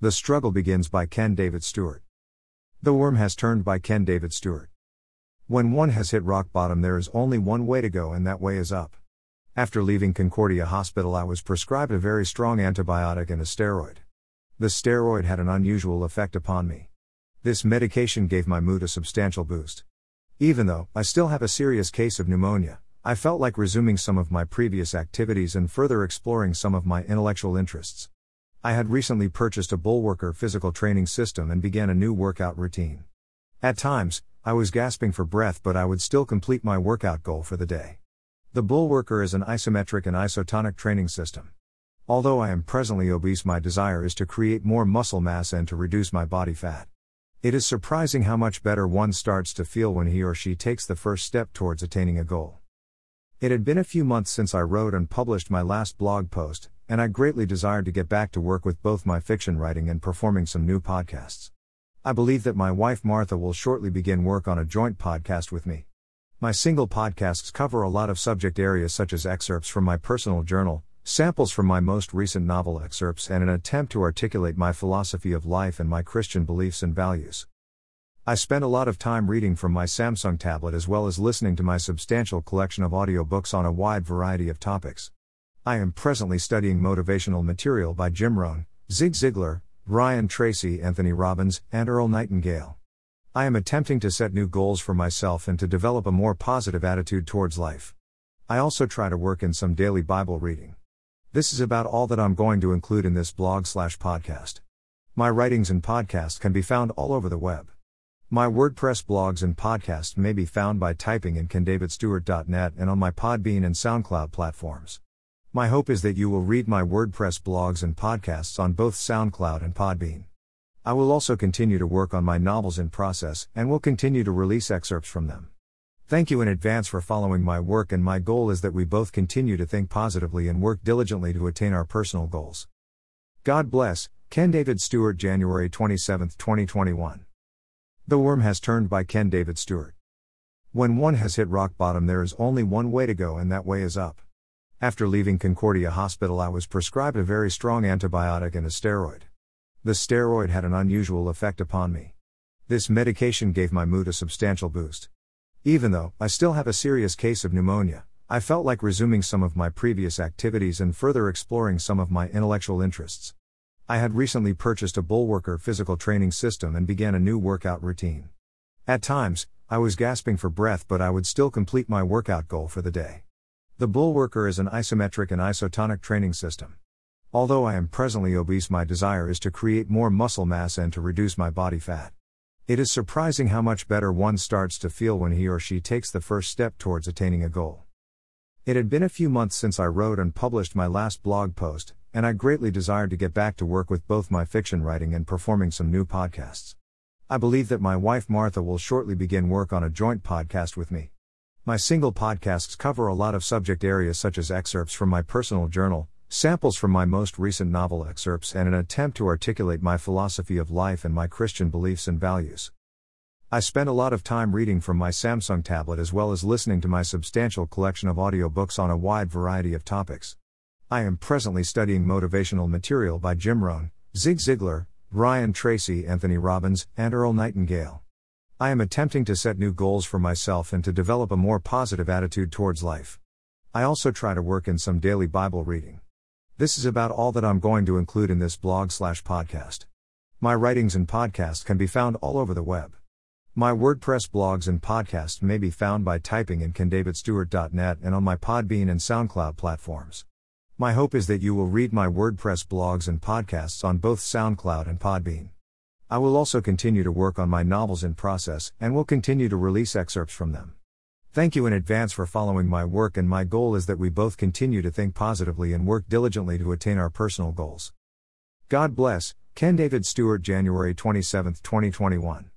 The Struggle Begins by Ken David Stewart. The Worm Has Turned by Ken David Stewart. When one has hit rock bottom, there is only one way to go, and that way is up. After leaving Concordia Hospital, I was prescribed a very strong antibiotic and a steroid. The steroid had an unusual effect upon me. This medication gave my mood a substantial boost. Even though I still have a serious case of pneumonia, I felt like resuming some of my previous activities and further exploring some of my intellectual interests. I had recently purchased a Bullworker physical training system and began a new workout routine. At times, I was gasping for breath, but I would still complete my workout goal for the day. The Bullworker is an isometric and isotonic training system. Although I am presently obese, my desire is to create more muscle mass and to reduce my body fat. It is surprising how much better one starts to feel when he or she takes the first step towards attaining a goal. It had been a few months since I wrote and published my last blog post, and I greatly desired to get back to work with both my fiction writing and performing some new podcasts. I believe that my wife Martha will shortly begin work on a joint podcast with me. My single podcasts cover a lot of subject areas such as excerpts from my personal journal, samples from my most recent novel excerpts, and an attempt to articulate my philosophy of life and my Christian beliefs and values. I spend a lot of time reading from my Samsung tablet as well as listening to my substantial collection of audiobooks on a wide variety of topics. I am presently studying motivational material by Jim Rohn, Zig Ziglar, Brian Tracy, Anthony Robbins, and Earl Nightingale. I am attempting to set new goals for myself and to develop a more positive attitude towards life. I also try to work in some daily Bible reading. This is about all that I'm going to include in this blog slash podcast. My writings and podcasts can be found all over the web. My WordPress blogs and podcasts may be found by typing in kendavidstewart.net and on my Podbean and SoundCloud platforms. My hope is that you will read my WordPress blogs and podcasts on both SoundCloud and Podbean. I will also continue to work on my novels in process and will continue to release excerpts from them. Thank you in advance for following my work, and my goal is that we both continue to think positively and work diligently to attain our personal goals. God bless, Ken David Stewart, January 27, 2021. The Worm Has Turned by Ken David Stewart. When one has hit rock bottom, there is only one way to go, and that way is up. After leaving Concordia Hospital, I was prescribed a very strong antibiotic and a steroid. The steroid had an unusual effect upon me. This medication gave my mood a substantial boost. Even though I still have a serious case of pneumonia, I felt like resuming some of my previous activities and further exploring some of my intellectual interests. I had recently purchased a Bullworker physical training system and began a new workout routine. At times, I was gasping for breath, but I would still complete my workout goal for the day. The Bullworker is an isometric and isotonic training system. Although I am presently obese, my desire is to create more muscle mass and to reduce my body fat. It is surprising how much better one starts to feel when he or she takes the first step towards attaining a goal. It had been a few months since I wrote and published my last blog post, and I greatly desired to get back to work with both my fiction writing and performing some new podcasts. I believe that my wife Martha will shortly begin work on a joint podcast with me. My single podcasts cover a lot of subject areas such as excerpts from my personal journal, samples from my most recent novel excerpts, and an attempt to articulate my philosophy of life and my Christian beliefs and values. I spend a lot of time reading from my Samsung tablet as well as listening to my substantial collection of audiobooks on a wide variety of topics. I am presently studying motivational material by Jim Rohn, Zig Ziglar, Brian Tracy, Anthony Robbins, and Earl Nightingale. I am attempting to set new goals for myself and to develop a more positive attitude towards life. I also try to work in some daily Bible reading. This is about all that I'm going to include in this blog slash podcast. My writings and podcasts can be found all over the web. My WordPress blogs and podcasts may be found by typing in kendavidstewart.net and on my Podbean and SoundCloud platforms. My hope is that you will read my WordPress blogs and podcasts on both SoundCloud and Podbean. I will also continue to work on my novels in process and will continue to release excerpts from them. Thank you in advance for following my work, and my goal is that we both continue to think positively and work diligently to attain our personal goals. God bless, Ken David Stewart, January 27, 2021.